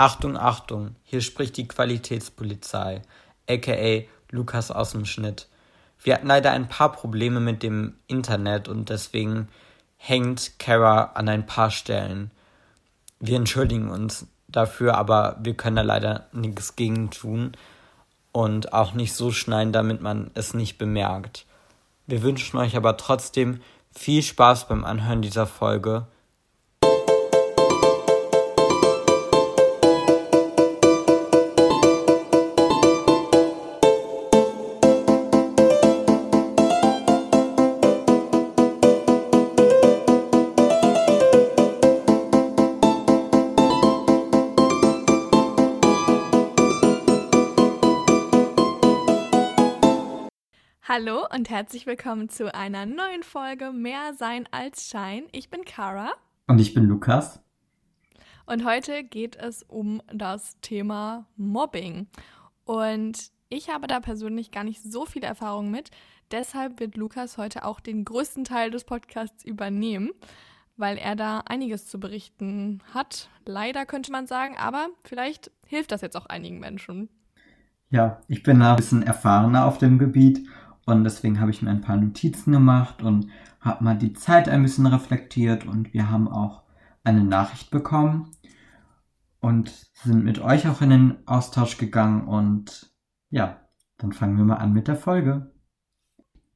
Achtung, Achtung, hier spricht die Qualitätspolizei, aka Lukas aus dem Schnitt. Wir hatten leider ein paar Probleme mit dem Internet und deswegen hängt Kara an ein paar Stellen. Wir entschuldigen uns dafür, aber wir können da leider nichts gegen tun und auch nicht so schneiden, damit man es nicht bemerkt. Wir wünschen euch aber trotzdem viel Spaß beim Anhören dieser Folge Hallo und herzlich willkommen zu einer neuen Folge Mehr Sein als Schein. Ich bin Kara. Und ich bin Lukas. Und heute geht es um das Thema Mobbing. Und ich habe da persönlich gar nicht so viel Erfahrung mit. Deshalb wird Lukas heute auch den größten Teil des Podcasts übernehmen, weil er da einiges zu berichten hat. Leider könnte man sagen, aber vielleicht hilft das jetzt auch einigen Menschen. Ja, ich bin da ein bisschen erfahrener auf dem Gebiet und deswegen habe ich mir ein paar Notizen gemacht und habe mal die Zeit ein bisschen reflektiert und wir haben auch eine Nachricht bekommen und sind mit euch auch in den Austausch gegangen und ja, dann fangen wir mal an mit der Folge.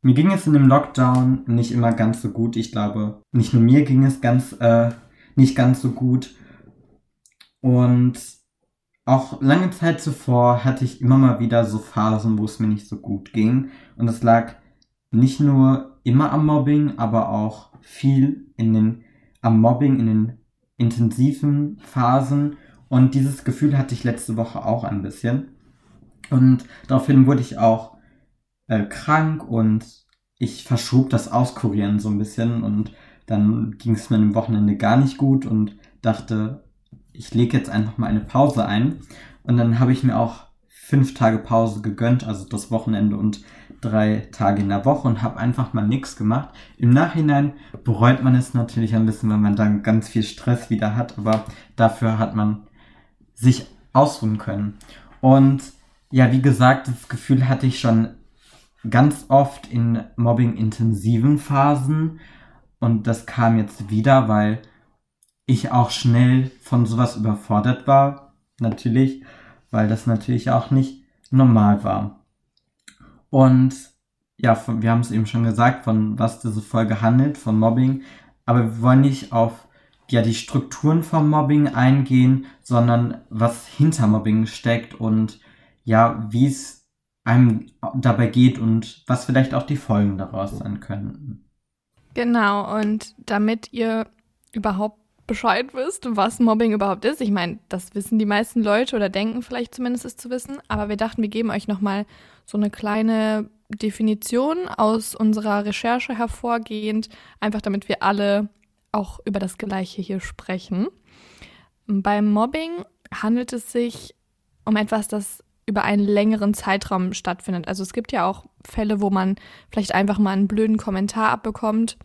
Mir ging es in dem Lockdown nicht immer ganz so gut. Ich glaube, nicht nur mir ging es ganz äh, nicht ganz so gut. Und auch lange Zeit zuvor hatte ich immer mal wieder so Phasen, wo es mir nicht so gut ging. Und es lag nicht nur immer am Mobbing, aber auch viel in den, am Mobbing in den intensiven Phasen. Und dieses Gefühl hatte ich letzte Woche auch ein bisschen. Und daraufhin wurde ich auch äh, krank und ich verschob das Auskurieren so ein bisschen und dann ging es mir am Wochenende gar nicht gut und dachte, ich lege jetzt einfach mal eine Pause ein. Und dann habe ich mir auch fünf Tage Pause gegönnt, also das Wochenende und drei Tage in der Woche und habe einfach mal nichts gemacht. Im Nachhinein bereut man es natürlich ein bisschen, weil man dann ganz viel Stress wieder hat, aber dafür hat man sich ausruhen können. Und ja, wie gesagt, das Gefühl hatte ich schon ganz oft in Mobbing-intensiven Phasen und das kam jetzt wieder, weil ich auch schnell von sowas überfordert war, natürlich, weil das natürlich auch nicht normal war. Und ja, wir haben es eben schon gesagt, von was diese Folge handelt, von Mobbing, aber wir wollen nicht auf ja, die Strukturen vom Mobbing eingehen, sondern was hinter Mobbing steckt und ja, wie es einem dabei geht und was vielleicht auch die Folgen daraus sein könnten. Genau, und damit ihr überhaupt Bescheid wisst, was Mobbing überhaupt ist. Ich meine, das wissen die meisten Leute oder denken vielleicht zumindest es zu wissen, aber wir dachten, wir geben euch nochmal so eine kleine Definition aus unserer Recherche hervorgehend, einfach damit wir alle auch über das Gleiche hier sprechen. Beim Mobbing handelt es sich um etwas, das über einen längeren Zeitraum stattfindet. Also es gibt ja auch Fälle, wo man vielleicht einfach mal einen blöden Kommentar abbekommt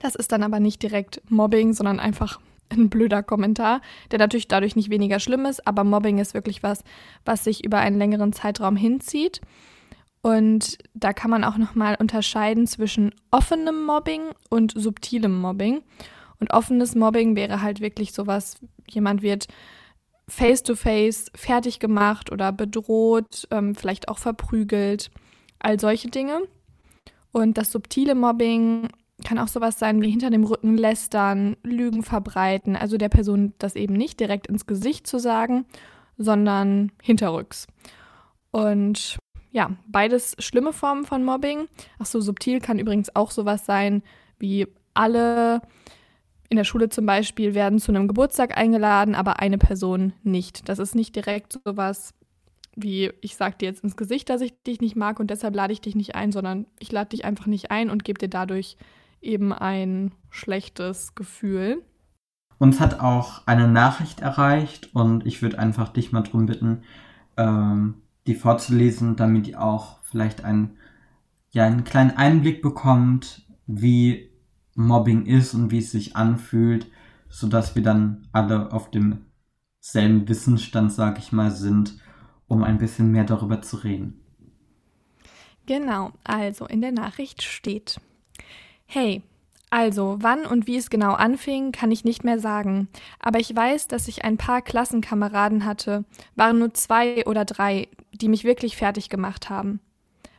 das ist dann aber nicht direkt Mobbing, sondern einfach ein blöder Kommentar, der natürlich dadurch nicht weniger schlimm ist, aber Mobbing ist wirklich was, was sich über einen längeren Zeitraum hinzieht. Und da kann man auch nochmal unterscheiden zwischen offenem Mobbing und subtilem Mobbing. Und offenes Mobbing wäre halt wirklich sowas, jemand wird face-to-face -face fertig gemacht oder bedroht, ähm, vielleicht auch verprügelt, all solche Dinge. Und das subtile Mobbing kann auch sowas sein wie hinter dem Rücken lästern, Lügen verbreiten, also der Person das eben nicht direkt ins Gesicht zu sagen, sondern hinterrücks. Und ja, beides schlimme Formen von Mobbing. Ach so, subtil kann übrigens auch sowas sein wie alle in der Schule zum Beispiel werden zu einem Geburtstag eingeladen, aber eine Person nicht. Das ist nicht direkt sowas wie ich sag dir jetzt ins Gesicht, dass ich dich nicht mag und deshalb lade ich dich nicht ein, sondern ich lade dich einfach nicht ein und gebe dir dadurch eben ein schlechtes Gefühl. Uns hat auch eine Nachricht erreicht und ich würde einfach dich mal darum bitten, ähm, die vorzulesen, damit ihr auch vielleicht einen, ja, einen kleinen Einblick bekommt, wie Mobbing ist und wie es sich anfühlt, sodass wir dann alle auf dem selben Wissensstand, sag ich mal, sind, um ein bisschen mehr darüber zu reden. Genau, also in der Nachricht steht. Hey, also, wann und wie es genau anfing, kann ich nicht mehr sagen. Aber ich weiß, dass ich ein paar Klassenkameraden hatte, waren nur zwei oder drei, die mich wirklich fertig gemacht haben.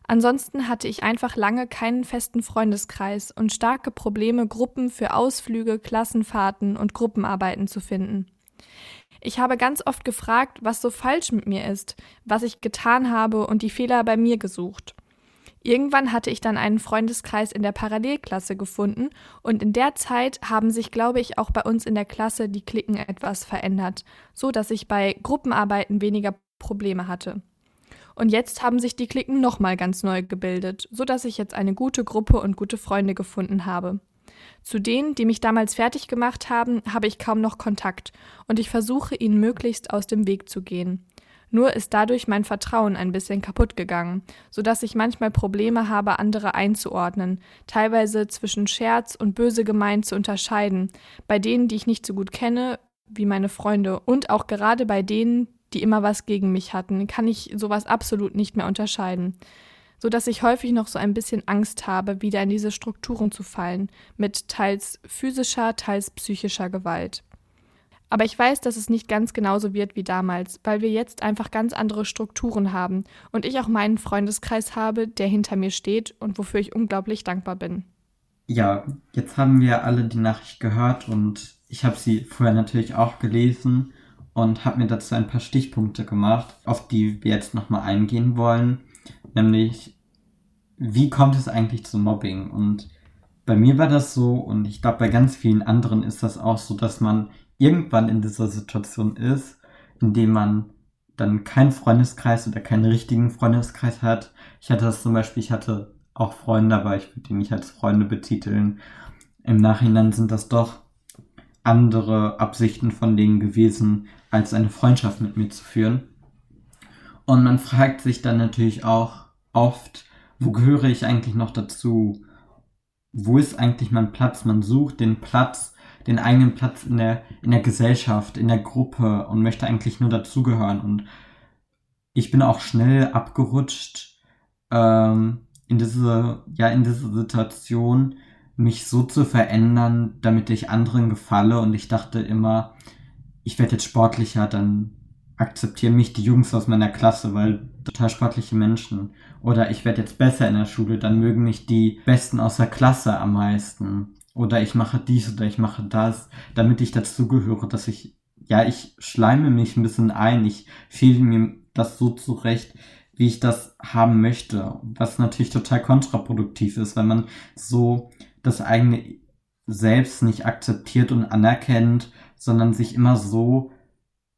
Ansonsten hatte ich einfach lange keinen festen Freundeskreis und starke Probleme, Gruppen für Ausflüge, Klassenfahrten und Gruppenarbeiten zu finden. Ich habe ganz oft gefragt, was so falsch mit mir ist, was ich getan habe und die Fehler bei mir gesucht. Irgendwann hatte ich dann einen Freundeskreis in der Parallelklasse gefunden und in der Zeit haben sich, glaube ich, auch bei uns in der Klasse die Klicken etwas verändert, so dass ich bei Gruppenarbeiten weniger Probleme hatte. Und jetzt haben sich die Klicken nochmal ganz neu gebildet, so dass ich jetzt eine gute Gruppe und gute Freunde gefunden habe. Zu denen, die mich damals fertig gemacht haben, habe ich kaum noch Kontakt und ich versuche ihnen möglichst aus dem Weg zu gehen. Nur ist dadurch mein Vertrauen ein bisschen kaputt gegangen, so dass ich manchmal Probleme habe, andere einzuordnen, teilweise zwischen Scherz und böse gemeint zu unterscheiden, bei denen, die ich nicht so gut kenne, wie meine Freunde, und auch gerade bei denen, die immer was gegen mich hatten, kann ich sowas absolut nicht mehr unterscheiden, so dass ich häufig noch so ein bisschen Angst habe, wieder in diese Strukturen zu fallen, mit teils physischer, teils psychischer Gewalt. Aber ich weiß, dass es nicht ganz genauso wird wie damals, weil wir jetzt einfach ganz andere Strukturen haben und ich auch meinen Freundeskreis habe, der hinter mir steht und wofür ich unglaublich dankbar bin. Ja, jetzt haben wir alle die Nachricht gehört und ich habe sie vorher natürlich auch gelesen und habe mir dazu ein paar Stichpunkte gemacht, auf die wir jetzt nochmal eingehen wollen. Nämlich, wie kommt es eigentlich zu Mobbing? Und bei mir war das so und ich glaube, bei ganz vielen anderen ist das auch so, dass man irgendwann in dieser Situation ist, in dem man dann keinen Freundeskreis oder keinen richtigen Freundeskreis hat. Ich hatte das zum Beispiel, ich hatte auch Freunde, aber ich würde die nicht als Freunde betiteln. Im Nachhinein sind das doch andere Absichten von denen gewesen, als eine Freundschaft mit mir zu führen. Und man fragt sich dann natürlich auch oft, wo gehöre ich eigentlich noch dazu? Wo ist eigentlich mein Platz? Man sucht den Platz, den eigenen Platz in der, in der Gesellschaft, in der Gruppe und möchte eigentlich nur dazugehören. Und ich bin auch schnell abgerutscht ähm, in diese, ja, in diese Situation, mich so zu verändern, damit ich anderen gefalle. Und ich dachte immer, ich werde jetzt sportlicher, dann akzeptieren mich die Jungs aus meiner Klasse, weil total sportliche Menschen. Oder ich werde jetzt besser in der Schule, dann mögen mich die Besten aus der Klasse am meisten. Oder ich mache dies oder ich mache das, damit ich dazugehöre, dass ich, ja, ich schleime mich ein bisschen ein, ich fehle mir das so zurecht, wie ich das haben möchte, was natürlich total kontraproduktiv ist, wenn man so das eigene selbst nicht akzeptiert und anerkennt, sondern sich immer so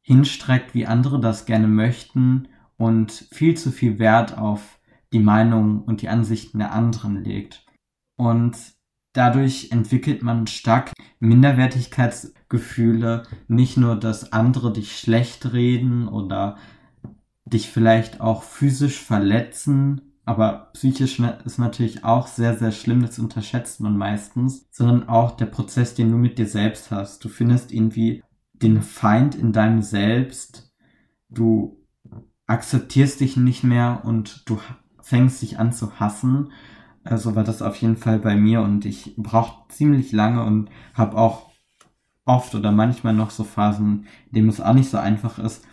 hinstreckt, wie andere das gerne möchten und viel zu viel Wert auf die Meinung und die Ansichten der anderen legt. Und Dadurch entwickelt man stark Minderwertigkeitsgefühle, nicht nur, dass andere dich schlecht reden oder dich vielleicht auch physisch verletzen, aber psychisch ist natürlich auch sehr, sehr schlimm, das unterschätzt man meistens, sondern auch der Prozess, den du mit dir selbst hast. Du findest irgendwie den Feind in deinem Selbst, du akzeptierst dich nicht mehr und du fängst dich an zu hassen also war das auf jeden Fall bei mir und ich brauche ziemlich lange und habe auch oft oder manchmal noch so Phasen, in denen es auch nicht so einfach ist,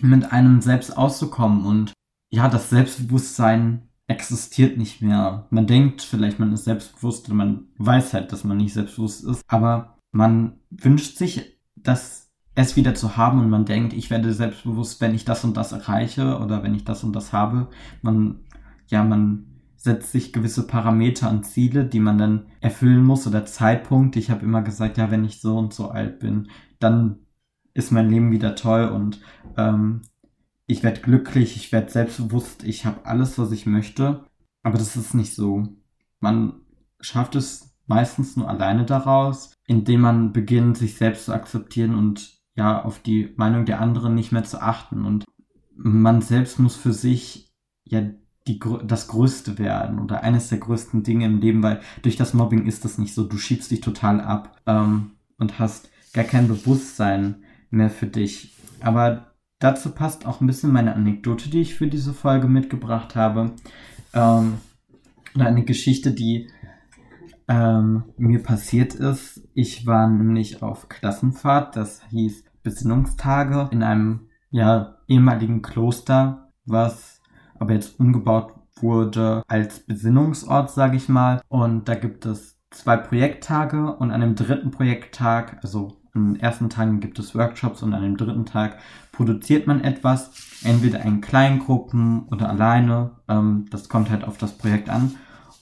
mit einem selbst auszukommen und ja, das Selbstbewusstsein existiert nicht mehr. Man denkt vielleicht, man ist selbstbewusst und man weiß halt, dass man nicht selbstbewusst ist, aber man wünscht sich, dass es wieder zu haben und man denkt, ich werde selbstbewusst, wenn ich das und das erreiche oder wenn ich das und das habe. Man, ja, man setzt sich gewisse Parameter und Ziele, die man dann erfüllen muss oder Zeitpunkt. Ich habe immer gesagt, ja, wenn ich so und so alt bin, dann ist mein Leben wieder toll und ähm, ich werde glücklich, ich werde selbstbewusst, ich habe alles, was ich möchte. Aber das ist nicht so. Man schafft es meistens nur alleine daraus, indem man beginnt, sich selbst zu akzeptieren und ja, auf die Meinung der anderen nicht mehr zu achten. Und man selbst muss für sich ja die, das Größte werden oder eines der größten Dinge im Leben, weil durch das Mobbing ist das nicht so. Du schiebst dich total ab ähm, und hast gar kein Bewusstsein mehr für dich. Aber dazu passt auch ein bisschen meine Anekdote, die ich für diese Folge mitgebracht habe. Ähm, oder eine Geschichte, die ähm, mir passiert ist. Ich war nämlich auf Klassenfahrt, das hieß Besinnungstage in einem ja, ehemaligen Kloster, was aber jetzt umgebaut wurde als Besinnungsort, sage ich mal. Und da gibt es zwei Projekttage und an dem dritten Projekttag, also an den ersten Tagen gibt es Workshops und an dem dritten Tag produziert man etwas, entweder in kleinen Gruppen oder alleine. Ähm, das kommt halt auf das Projekt an.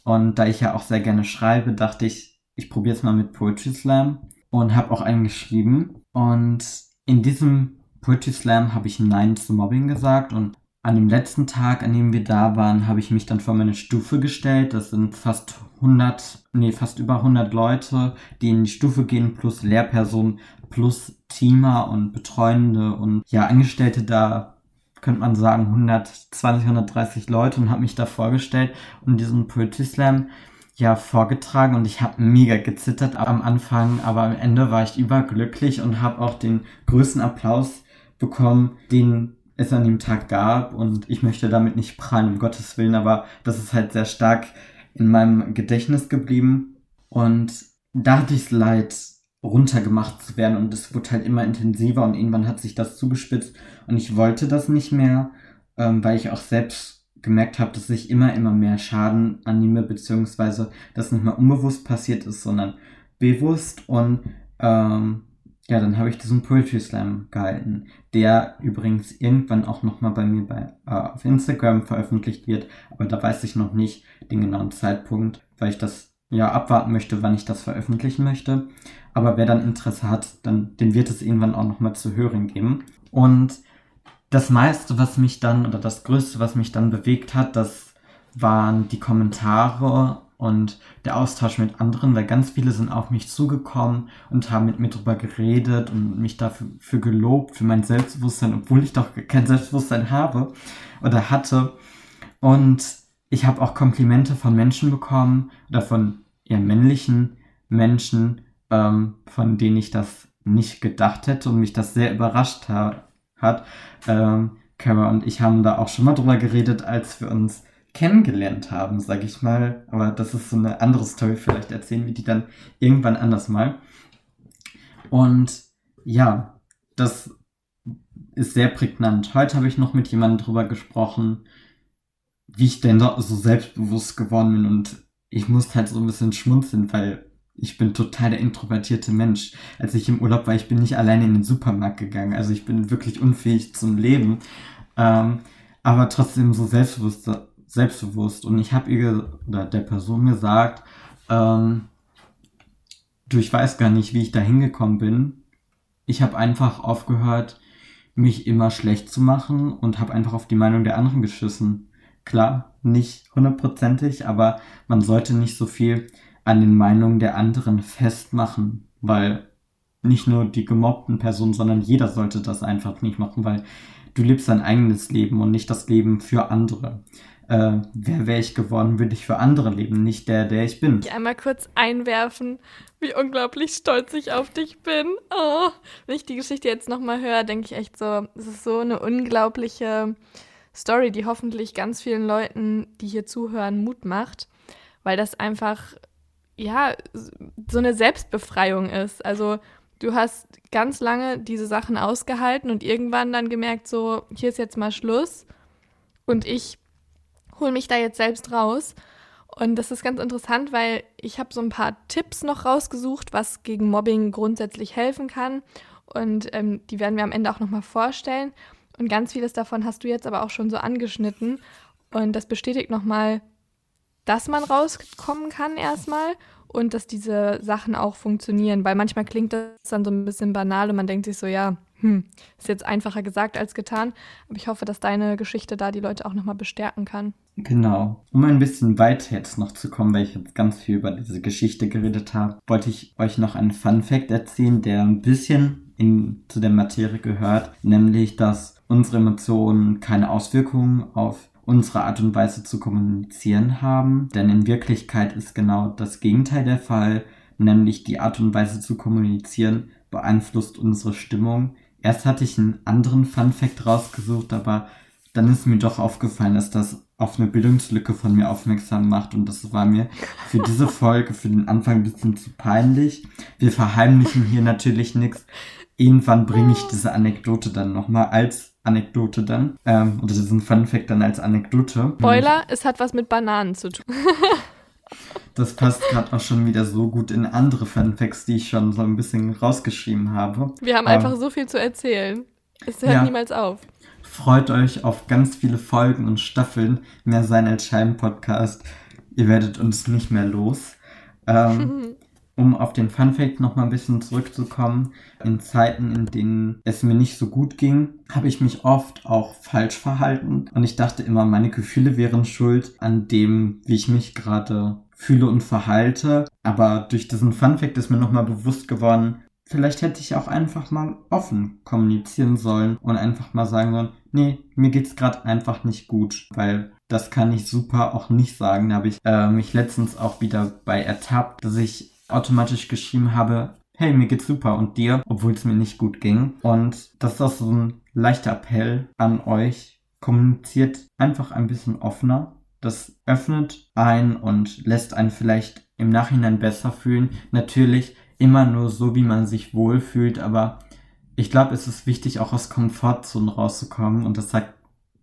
Und da ich ja auch sehr gerne schreibe, dachte ich, ich probiere es mal mit Poetry Slam und habe auch einen geschrieben. Und in diesem Poetry Slam habe ich Nein zu Mobbing gesagt und an dem letzten Tag, an dem wir da waren, habe ich mich dann vor meine Stufe gestellt. Das sind fast 100, nee, fast über 100 Leute, die in die Stufe gehen, plus Lehrpersonen, plus Teamer und Betreuende und ja, Angestellte da, könnte man sagen, 120, 130 Leute und habe mich da vorgestellt und diesen Poetry Slam ja vorgetragen und ich habe mega gezittert am Anfang, aber am Ende war ich überglücklich und habe auch den größten Applaus bekommen, den es an dem Tag gab und ich möchte damit nicht prallen, um Gottes Willen, aber das ist halt sehr stark in meinem Gedächtnis geblieben und da hatte ich es leid, runtergemacht zu werden und es wurde halt immer intensiver und irgendwann hat sich das zugespitzt und ich wollte das nicht mehr, ähm, weil ich auch selbst gemerkt habe, dass ich immer, immer mehr Schaden annehme, beziehungsweise das nicht mal unbewusst passiert ist, sondern bewusst und ähm, ja, dann habe ich diesen Poetry Slam gehalten, der übrigens irgendwann auch nochmal bei mir bei, äh, auf Instagram veröffentlicht wird, aber da weiß ich noch nicht den genauen Zeitpunkt, weil ich das ja abwarten möchte, wann ich das veröffentlichen möchte. Aber wer dann Interesse hat, dann den wird es irgendwann auch nochmal zu hören geben. Und das meiste, was mich dann, oder das Größte, was mich dann bewegt hat, das waren die Kommentare und der Austausch mit anderen, weil ganz viele sind auf mich zugekommen und haben mit mir drüber geredet und mich dafür für gelobt, für mein Selbstbewusstsein, obwohl ich doch kein Selbstbewusstsein habe oder hatte. Und ich habe auch Komplimente von Menschen bekommen oder von eher männlichen Menschen, ähm, von denen ich das nicht gedacht hätte und mich das sehr überrascht ha hat. Ähm, und ich haben da auch schon mal drüber geredet, als wir uns kennengelernt haben, sag ich mal. Aber das ist so eine andere Story. Vielleicht erzählen wir die dann irgendwann anders mal. Und ja, das ist sehr prägnant. Heute habe ich noch mit jemandem drüber gesprochen, wie ich denn so selbstbewusst geworden bin. Und ich musste halt so ein bisschen schmunzeln, weil ich bin total der introvertierte Mensch. Als ich im Urlaub war, ich bin nicht alleine in den Supermarkt gegangen. Also ich bin wirklich unfähig zum Leben. Ähm, aber trotzdem so selbstbewusst selbstbewusst. Und ich habe ihr oder der Person gesagt, ähm, du, ich weiß gar nicht, wie ich da hingekommen bin. Ich habe einfach aufgehört, mich immer schlecht zu machen und habe einfach auf die Meinung der anderen geschissen. Klar, nicht hundertprozentig, aber man sollte nicht so viel an den Meinungen der anderen festmachen, weil nicht nur die gemobbten Personen, sondern jeder sollte das einfach nicht machen, weil du lebst dein eigenes Leben und nicht das Leben für andere äh, wer wäre ich geworden, würde ich für andere leben, nicht der, der ich bin. Ich einmal kurz einwerfen, wie unglaublich stolz ich auf dich bin. Oh, wenn ich die Geschichte jetzt nochmal höre, denke ich echt so, es ist so eine unglaubliche Story, die hoffentlich ganz vielen Leuten, die hier zuhören, Mut macht, weil das einfach, ja, so eine Selbstbefreiung ist. Also du hast ganz lange diese Sachen ausgehalten und irgendwann dann gemerkt, so, hier ist jetzt mal Schluss. Und ich hole mich da jetzt selbst raus. Und das ist ganz interessant, weil ich habe so ein paar Tipps noch rausgesucht, was gegen Mobbing grundsätzlich helfen kann. Und ähm, die werden wir am Ende auch nochmal vorstellen. Und ganz vieles davon hast du jetzt aber auch schon so angeschnitten. Und das bestätigt nochmal, dass man rauskommen kann erstmal und dass diese Sachen auch funktionieren. Weil manchmal klingt das dann so ein bisschen banal und man denkt sich so, ja, hm, ist jetzt einfacher gesagt als getan. Aber ich hoffe, dass deine Geschichte da die Leute auch nochmal bestärken kann. Genau. Um ein bisschen weiter jetzt noch zu kommen, weil ich jetzt ganz viel über diese Geschichte geredet habe, wollte ich euch noch einen Fun Fact erzählen, der ein bisschen in, zu der Materie gehört, nämlich, dass unsere Emotionen keine Auswirkungen auf unsere Art und Weise zu kommunizieren haben, denn in Wirklichkeit ist genau das Gegenteil der Fall, nämlich die Art und Weise zu kommunizieren beeinflusst unsere Stimmung, erst hatte ich einen anderen Fun Fact rausgesucht, aber dann ist mir doch aufgefallen, dass das auf eine Bildungslücke von mir aufmerksam macht und das war mir für diese Folge, für den Anfang ein bisschen zu peinlich. Wir verheimlichen hier natürlich nichts. Irgendwann bringe ich diese Anekdote dann nochmal als Anekdote dann. Ähm, oder diesen Fun Fact dann als Anekdote. Spoiler, es hat was mit Bananen zu tun. das passt gerade auch schon wieder so gut in andere Fun Facts, die ich schon so ein bisschen rausgeschrieben habe. Wir haben ähm, einfach so viel zu erzählen. Es hört ja. niemals auf. Freut euch auf ganz viele Folgen und Staffeln. Mehr sein als Scheiben-Podcast. Ihr werdet uns nicht mehr los. Ähm, um auf den Fun Fact noch mal ein bisschen zurückzukommen, in Zeiten, in denen es mir nicht so gut ging, habe ich mich oft auch falsch verhalten und ich dachte immer, meine Gefühle wären schuld an dem, wie ich mich gerade fühle und verhalte. Aber durch diesen Fun Fact ist mir noch mal bewusst geworden, vielleicht hätte ich auch einfach mal offen kommunizieren sollen und einfach mal sagen sollen, nee, mir geht's gerade einfach nicht gut, weil das kann ich super auch nicht sagen. Da habe ich äh, mich letztens auch wieder bei ertappt, dass ich automatisch geschrieben habe, hey, mir geht's super und dir, obwohl es mir nicht gut ging. Und das ist auch so ein leichter Appell an euch. Kommuniziert einfach ein bisschen offener. Das öffnet ein und lässt einen vielleicht im Nachhinein besser fühlen. Natürlich immer nur so, wie man sich wohlfühlt, aber ich glaube, es ist wichtig, auch aus Komfortzonen rauszukommen und das sagt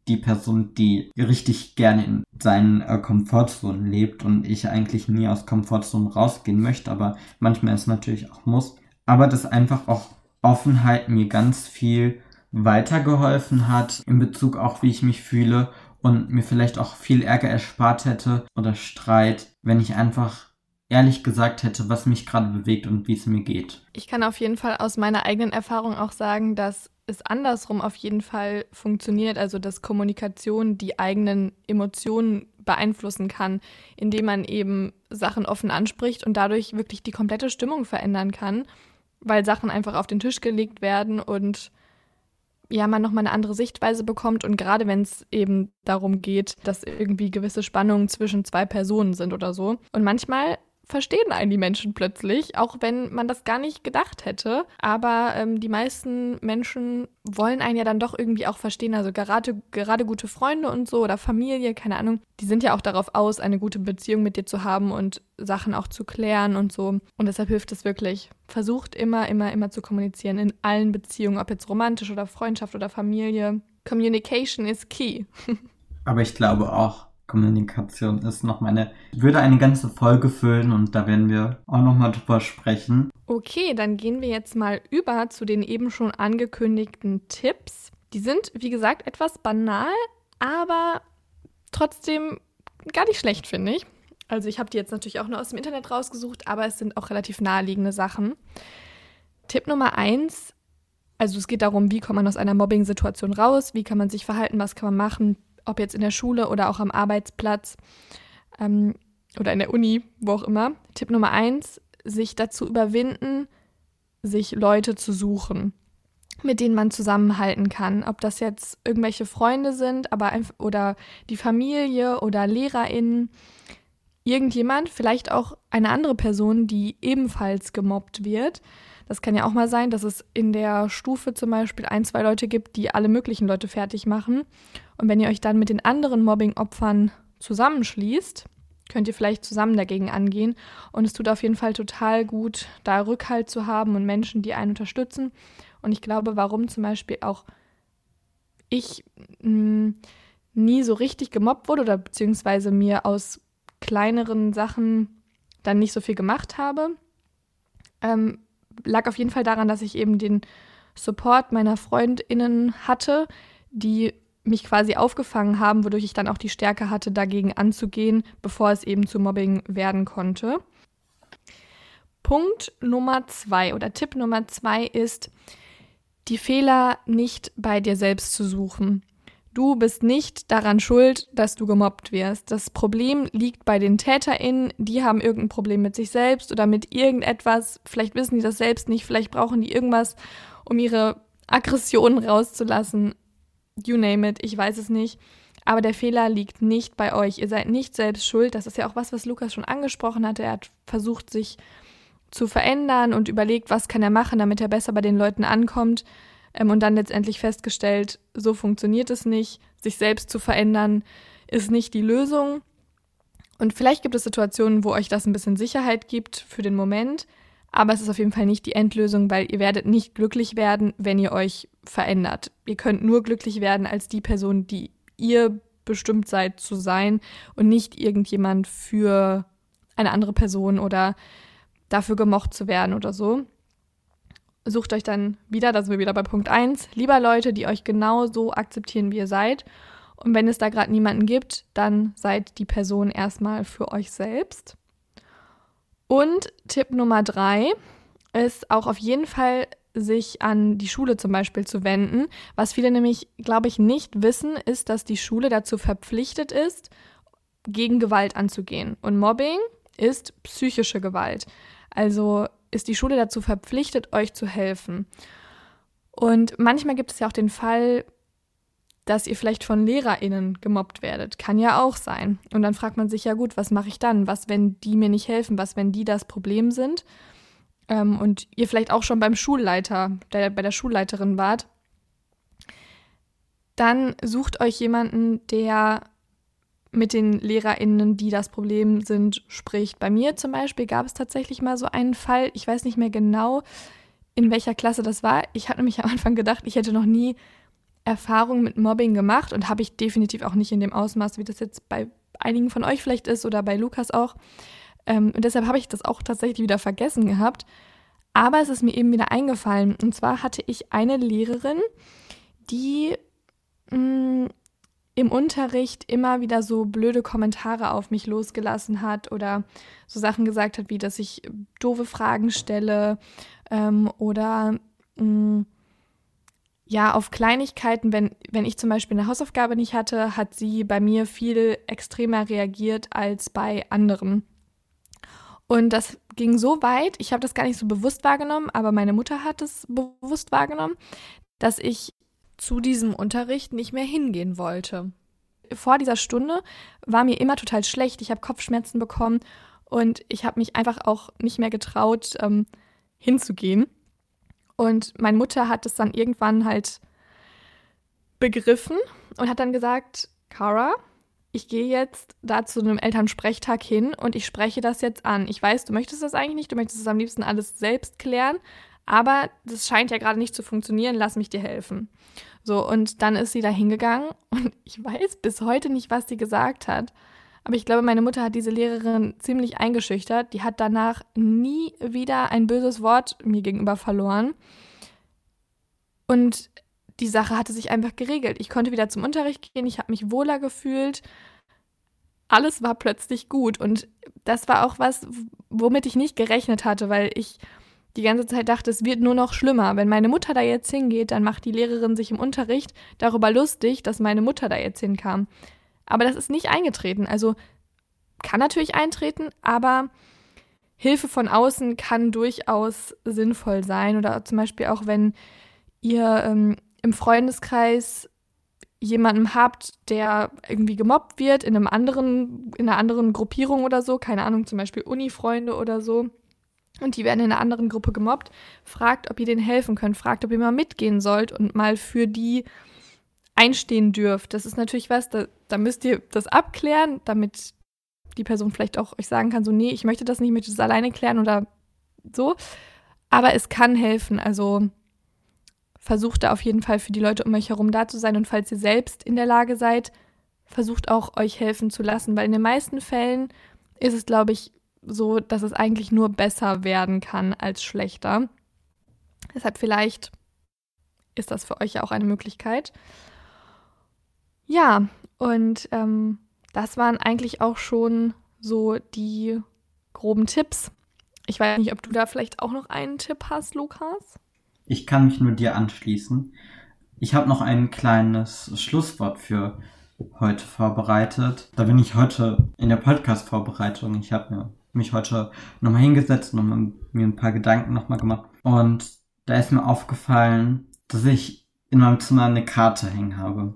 die Person, die richtig gerne in seinen äh, Komfortzonen lebt und ich eigentlich nie aus Komfortzonen rausgehen möchte, aber manchmal es natürlich auch muss. Aber dass einfach auch Offenheit mir ganz viel weitergeholfen hat in Bezug auch, wie ich mich fühle und mir vielleicht auch viel Ärger erspart hätte oder Streit, wenn ich einfach ehrlich gesagt hätte, was mich gerade bewegt und wie es mir geht. Ich kann auf jeden Fall aus meiner eigenen Erfahrung auch sagen, dass es andersrum auf jeden Fall funktioniert, also dass Kommunikation die eigenen Emotionen beeinflussen kann, indem man eben Sachen offen anspricht und dadurch wirklich die komplette Stimmung verändern kann, weil Sachen einfach auf den Tisch gelegt werden und ja, man nochmal eine andere Sichtweise bekommt und gerade wenn es eben darum geht, dass irgendwie gewisse Spannungen zwischen zwei Personen sind oder so. Und manchmal verstehen einen die Menschen plötzlich, auch wenn man das gar nicht gedacht hätte. Aber ähm, die meisten Menschen wollen einen ja dann doch irgendwie auch verstehen. Also gerade, gerade gute Freunde und so oder Familie, keine Ahnung, die sind ja auch darauf aus, eine gute Beziehung mit dir zu haben und Sachen auch zu klären und so. Und deshalb hilft es wirklich. Versucht immer, immer, immer zu kommunizieren in allen Beziehungen, ob jetzt romantisch oder Freundschaft oder Familie. Communication is key. Aber ich glaube auch, Kommunikation ist noch meine, würde eine ganze Folge füllen und da werden wir auch noch mal drüber sprechen. Okay, dann gehen wir jetzt mal über zu den eben schon angekündigten Tipps. Die sind, wie gesagt, etwas banal, aber trotzdem gar nicht schlecht, finde ich. Also ich habe die jetzt natürlich auch nur aus dem Internet rausgesucht, aber es sind auch relativ naheliegende Sachen. Tipp Nummer eins, also es geht darum, wie kommt man aus einer Mobbing-Situation raus, wie kann man sich verhalten, was kann man machen, ob jetzt in der Schule oder auch am Arbeitsplatz ähm, oder in der Uni, wo auch immer. Tipp Nummer eins, sich dazu überwinden, sich Leute zu suchen, mit denen man zusammenhalten kann. Ob das jetzt irgendwelche Freunde sind, aber oder die Familie oder LehrerInnen, irgendjemand, vielleicht auch eine andere Person, die ebenfalls gemobbt wird. Das kann ja auch mal sein, dass es in der Stufe zum Beispiel ein, zwei Leute gibt, die alle möglichen Leute fertig machen. Und wenn ihr euch dann mit den anderen Mobbing-Opfern zusammenschließt, könnt ihr vielleicht zusammen dagegen angehen. Und es tut auf jeden Fall total gut, da Rückhalt zu haben und Menschen, die einen unterstützen. Und ich glaube, warum zum Beispiel auch ich mh, hm, nie so richtig gemobbt wurde oder beziehungsweise mir aus kleineren Sachen dann nicht so viel gemacht habe, ähm, lag auf jeden Fall daran, dass ich eben den Support meiner FreundInnen hatte, die mich quasi aufgefangen haben, wodurch ich dann auch die Stärke hatte, dagegen anzugehen, bevor es eben zu Mobbing werden konnte. Punkt Nummer zwei oder Tipp Nummer zwei ist, die Fehler nicht bei dir selbst zu suchen. Du bist nicht daran schuld, dass du gemobbt wirst. Das Problem liegt bei den TäterInnen. Die haben irgendein Problem mit sich selbst oder mit irgendetwas. Vielleicht wissen die das selbst nicht. Vielleicht brauchen die irgendwas, um ihre Aggressionen rauszulassen. You name it. Ich weiß es nicht. Aber der Fehler liegt nicht bei euch. Ihr seid nicht selbst schuld. Das ist ja auch was, was Lukas schon angesprochen hatte. Er hat versucht, sich zu verändern und überlegt, was kann er machen, damit er besser bei den Leuten ankommt. ähm, und dann letztendlich festgestellt, so funktioniert es nicht, sich selbst zu verändern ist nicht die Lösung. Und vielleicht gibt es Situationen, wo euch das ein bisschen Sicherheit gibt für den Moment, aber es ist auf jeden Fall nicht die Endlösung, weil ihr werdet nicht glücklich werden, wenn ihr euch verändert. Ihr könnt nur glücklich werden als die Person, die ihr bestimmt seid zu sein und nicht irgendjemand für eine andere Person oder dafür gemocht zu werden oder so. Sucht euch dann wieder, da sind wir wieder bei Punkt 1, lieber Leute, die euch genau so akzeptieren, wie ihr seid. Und wenn es da gerade niemanden gibt, dann seid die Person erstmal für euch selbst. Und Tipp Nummer drei ist auch auf jeden Fall sich an die Schule zum Beispiel zu wenden. Was viele nämlich, glaube ich, nicht wissen, ist, dass die Schule dazu verpflichtet ist, gegen Gewalt anzugehen. Und Mobbing ist psychische Gewalt. Also ist die Schule dazu verpflichtet, euch zu helfen. Und manchmal gibt es ja auch den Fall, dass ihr vielleicht von LehrerInnen gemobbt werdet. Kann ja auch sein. Und dann fragt man sich ja gut, was mache ich dann? Was, wenn die mir nicht helfen? Was, wenn die das Problem sind? ähm, und ihr vielleicht auch schon beim Schulleiter, der, bei der Schulleiterin wart, dann sucht euch jemanden, der mit den LehrerInnen, die das Problem sind, spricht. Bei mir zum Beispiel gab es tatsächlich mal so einen Fall, ich weiß nicht mehr genau, in welcher Klasse das war. Ich hatte nämlich am Anfang gedacht, ich hätte noch nie Erfahrung mit Mobbing gemacht und habe ich definitiv auch nicht in dem Ausmaß, wie das jetzt bei einigen von euch vielleicht ist oder bei Lukas auch. Ähm, und deshalb habe ich das auch tatsächlich wieder vergessen gehabt. Aber es ist mir eben wieder eingefallen. Und zwar hatte ich eine Lehrerin, die mh, mm, im Unterricht immer wieder so blöde Kommentare auf mich losgelassen hat oder so Sachen gesagt hat, wie dass ich doofe Fragen stelle ähm, oder mh, mm, ja, auf Kleinigkeiten, wenn, wenn ich zum Beispiel eine Hausaufgabe nicht hatte, hat sie bei mir viel extremer reagiert als bei anderen. Und das ging so weit, ich habe das gar nicht so bewusst wahrgenommen, aber meine Mutter hat es bewusst wahrgenommen, dass ich zu diesem Unterricht nicht mehr hingehen wollte. Vor dieser Stunde war mir immer total schlecht, ich habe Kopfschmerzen bekommen und ich habe mich einfach auch nicht mehr getraut, ähm, hinzugehen. Und meine Mutter hat es dann irgendwann halt begriffen und hat dann gesagt, Cara, ich gehe jetzt da zu einem Elternsprechtag hin und ich spreche das jetzt an. Ich weiß, du möchtest das eigentlich nicht, du möchtest es am liebsten alles selbst klären, aber das scheint ja gerade nicht zu funktionieren, lass mich dir helfen. So, und dann ist sie da hingegangen und ich weiß bis heute nicht, was sie gesagt hat. Aber ich glaube, meine Mutter hat diese Lehrerin ziemlich eingeschüchtert. Die hat danach nie wieder ein böses Wort mir gegenüber verloren. Und die Sache hatte sich einfach geregelt. Ich konnte wieder zum Unterricht gehen, ich habe mich wohler gefühlt. Alles war plötzlich gut und das war auch was, womit ich nicht gerechnet hatte, weil ich die ganze Zeit dachte, es wird nur noch schlimmer. Wenn meine Mutter da jetzt hingeht, dann macht die Lehrerin sich im Unterricht darüber lustig, dass meine Mutter da jetzt hinkam. Aber das ist nicht eingetreten. Also kann natürlich eintreten, aber Hilfe von außen kann durchaus sinnvoll sein. Oder zum Beispiel auch, wenn ihr ähm, im Freundeskreis jemanden habt, der irgendwie gemobbt wird in einem anderen, in einer anderen Gruppierung oder so, keine Ahnung, zum Beispiel Uni-Freunde oder so, und die werden in einer anderen Gruppe gemobbt, fragt, ob ihr denen helfen könnt, fragt, ob ihr mal mitgehen sollt und mal für die einstehen dürft. Das ist natürlich was, da, da müsst ihr das abklären, damit die Person vielleicht auch euch sagen kann, so, nee, ich möchte das nicht, ich möchte das alleine klären oder so. Aber es kann helfen, also versucht da auf jeden Fall für die Leute um euch herum da zu sein und falls ihr selbst in der Lage seid, versucht auch euch helfen zu lassen, weil in den meisten Fällen ist es, glaube ich, so, dass es eigentlich nur besser werden kann als schlechter. Deshalb vielleicht ist das für euch ja auch eine Möglichkeit. Ja, und ähm, das waren eigentlich auch schon so die groben Tipps. Ich weiß nicht, ob du da vielleicht auch noch einen Tipp hast, Lukas. Ich kann mich nur dir anschließen. Ich habe noch ein kleines Schlusswort für heute vorbereitet. Da bin ich heute in der Podcast-Vorbereitung. Ich habe mich heute nochmal hingesetzt und mir ein paar Gedanken nochmal gemacht. Und da ist mir aufgefallen, dass ich in meinem Zimmer eine Karte hängen habe.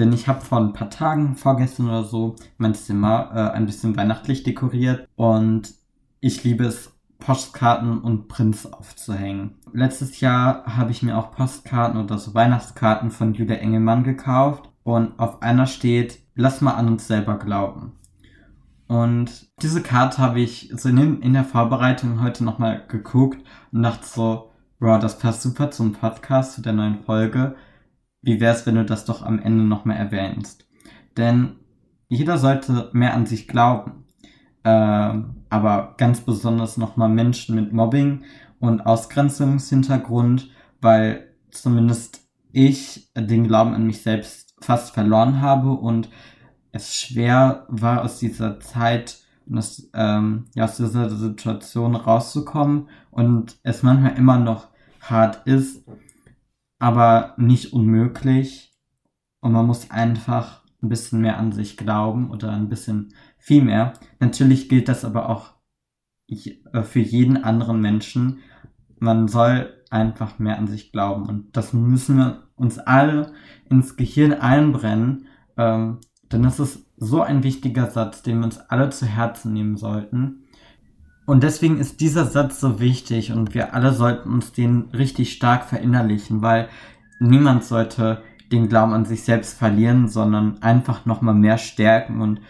Denn ich habe vor ein paar Tagen, vorgestern oder so, mein Zimmer äh, ein bisschen weihnachtlich dekoriert. Und ich liebe es Postkarten und Prints aufzuhängen. Letztes Jahr habe ich mir auch Postkarten oder so Weihnachtskarten von Julia Engelmann gekauft und auf einer steht, lass mal an uns selber glauben. Und diese Karte habe ich so in, in der Vorbereitung heute nochmal geguckt und dachte so, wow, das passt super zum Podcast, zu der neuen Folge. Wie wäre es, wenn du das doch am Ende nochmal erwähnst? Denn jeder sollte mehr an sich glauben. Äh, aber ganz besonders nochmal Menschen mit Mobbing und Ausgrenzungshintergrund, weil zumindest ich den Glauben an mich selbst fast verloren habe und es schwer war, aus dieser Zeit und aus, ähm, ja, aus dieser Situation rauszukommen und es manchmal immer noch hart ist, aber nicht unmöglich. Und man muss einfach ein bisschen mehr an sich glauben oder ein bisschen viel mehr. Natürlich gilt das aber auch äh, für jeden anderen Menschen. Man soll einfach mehr an sich glauben. Und das müssen wir uns alle ins Gehirn einbrennen, ähm, denn das ist so ein wichtiger Satz, den wir uns alle zu Herzen nehmen sollten. Und deswegen ist dieser Satz so wichtig und wir alle sollten uns den richtig stark verinnerlichen, weil niemand sollte den Glauben an sich selbst verlieren, sondern einfach nochmal mehr stärken. Und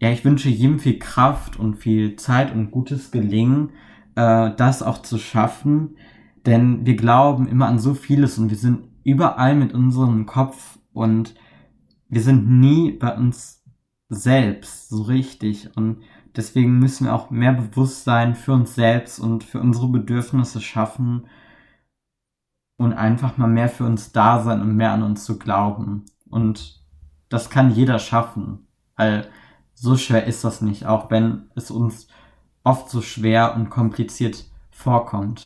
ja, ich wünsche jedem viel Kraft und viel Zeit und gutes Gelingen, äh, das auch zu schaffen. Denn wir glauben immer an so vieles und wir sind überall mit unserem Kopf und wir sind nie bei uns selbst so richtig und deswegen müssen wir auch mehr Bewusstsein für uns selbst und für unsere Bedürfnisse schaffen und einfach mal mehr für uns da sein und mehr an uns zu glauben. Und das kann jeder schaffen, weil so schwer ist das nicht, auch wenn es uns oft so schwer und kompliziert vorkommt.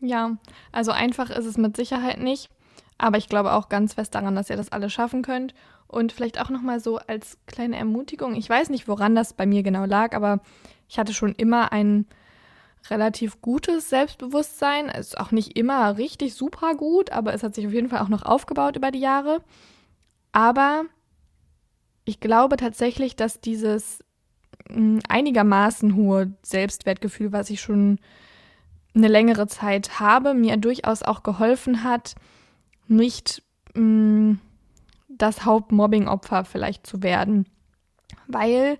Ja, also einfach ist es mit Sicherheit nicht, aber ich glaube auch ganz fest daran, dass ihr das alle schaffen könnt und vielleicht auch nochmal so als kleine Ermutigung, ich weiß nicht, woran das bei mir genau lag, aber ich hatte schon immer ein relativ gutes Selbstbewusstsein. Es ist auch nicht immer richtig super gut, aber es hat sich auf jeden Fall auch noch aufgebaut über die Jahre. Aber ich glaube tatsächlich, dass dieses hm, einigermaßen hohe Selbstwertgefühl, was ich schon eine längere Zeit habe, mir durchaus auch geholfen hat, nicht mh, hm, das Hauptmobbing-Opfer vielleicht zu werden. Weil,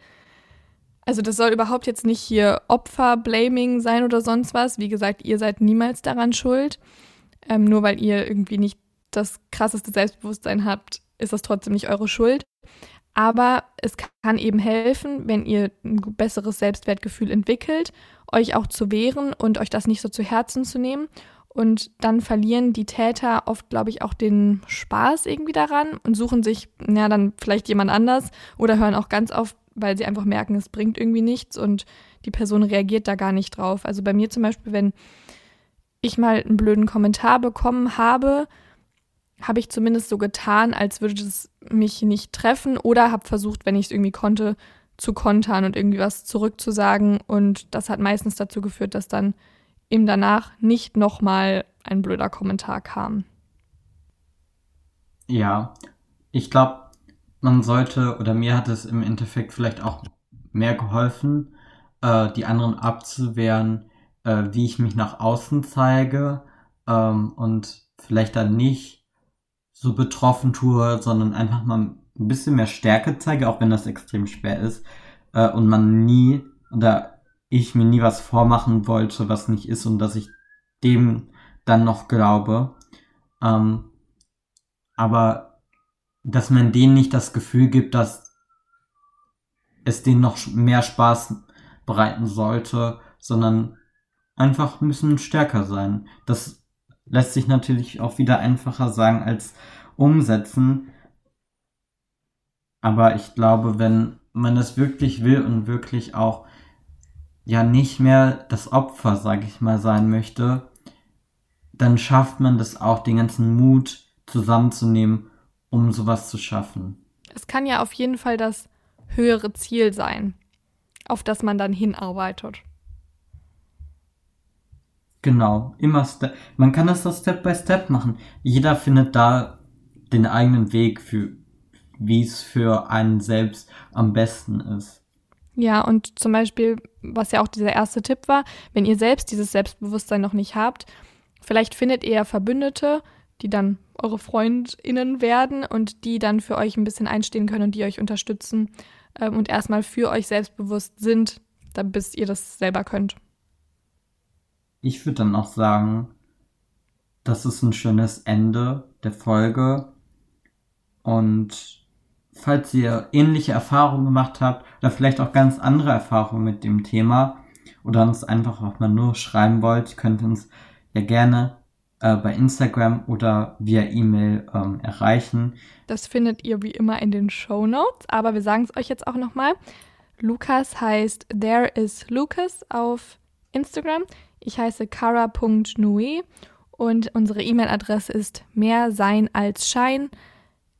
also das soll überhaupt jetzt nicht hier Opfer-Blaming sein oder sonst was. Wie gesagt, ihr seid niemals daran schuld. Ähm, nur weil ihr irgendwie nicht das krasseste Selbstbewusstsein habt, ist das trotzdem nicht eure Schuld. Aber es kann eben helfen, wenn ihr ein besseres Selbstwertgefühl entwickelt, euch auch zu wehren und euch das nicht so zu Herzen zu nehmen und dann verlieren die Täter oft, glaube ich, auch den Spaß irgendwie daran und suchen sich, ja, dann vielleicht jemand anders oder hören auch ganz auf, weil sie einfach merken, es bringt irgendwie nichts und die Person reagiert da gar nicht drauf. Also bei mir zum Beispiel, wenn ich mal einen blöden Kommentar bekommen habe, habe ich zumindest so getan, als würde es mich nicht treffen oder habe versucht, wenn ich es irgendwie konnte, zu kontern und irgendwie was zurückzusagen. Und das hat meistens dazu geführt, dass dann ihm danach nicht nochmal ein blöder Kommentar kam. Ja, ich glaube, man sollte, oder mir hat es im Endeffekt vielleicht auch mehr geholfen, äh, die anderen abzuwehren, äh, wie ich mich nach außen zeige ähm, und vielleicht dann nicht so betroffen tue, sondern einfach mal ein bisschen mehr Stärke zeige, auch wenn das extrem schwer ist äh, und man nie oder ich mir nie was vormachen wollte, was nicht ist und dass ich dem dann noch glaube. Ähm, aber dass man denen nicht das Gefühl gibt, dass es denen noch mehr Spaß bereiten sollte, sondern einfach müssen stärker sein. Das lässt sich natürlich auch wieder einfacher sagen als umsetzen. Aber ich glaube, wenn man es wirklich will und wirklich auch ja nicht mehr das Opfer, sag ich mal, sein möchte, dann schafft man das auch, den ganzen Mut zusammenzunehmen, um sowas zu schaffen. Es kann ja auf jeden Fall das höhere Ziel sein, auf das man dann hinarbeitet. Genau, immer Step. Man kann das so Step by Step machen. Jeder findet da den eigenen Weg für, wie es für einen selbst am besten ist. Ja, und zum Beispiel, was ja auch dieser erste Tipp war, wenn ihr selbst dieses Selbstbewusstsein noch nicht habt, vielleicht findet ihr Verbündete, die dann eure FreundInnen werden und die dann für euch ein bisschen einstehen können und die euch unterstützen ähm, und erstmal für euch selbstbewusst sind, dann, bis ihr das selber könnt. Ich würde dann auch sagen, das ist ein schönes Ende der Folge. Und falls ihr ähnliche Erfahrungen gemacht habt oder vielleicht auch ganz andere Erfahrungen mit dem Thema oder uns einfach auch mal nur schreiben wollt, könnt uns ja gerne äh, bei Instagram oder via E-Mail ähm, erreichen. Das findet ihr wie immer in den Show Notes, aber wir sagen es euch jetzt auch nochmal. Lukas heißt There is Lucas auf Instagram. Ich heiße kara.nui und unsere E-Mail-Adresse ist mehr sein als Schein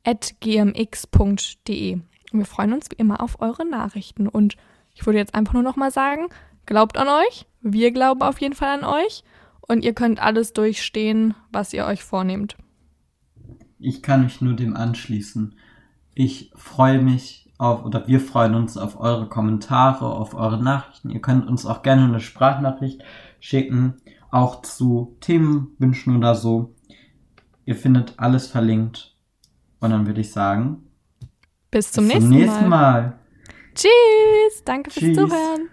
gmx.de. Wir freuen uns wie immer auf eure Nachrichten. Und ich würde jetzt einfach nur noch mal sagen, glaubt an euch. Wir glauben auf jeden Fall an euch. Und ihr könnt alles durchstehen, was ihr euch vornehmt. Ich kann mich nur dem anschließen. Ich freue mich auf, oder wir freuen uns auf eure Kommentare, auf eure Nachrichten. Ihr könnt uns auch gerne eine Sprachnachricht schicken, auch zu Themenwünschen oder so. Ihr findet alles verlinkt. Und dann würde ich sagen, bis zum, bis nächsten, zum nächsten Mal. Mal. Tschüss, danke Tschüss. fürs Zuhören.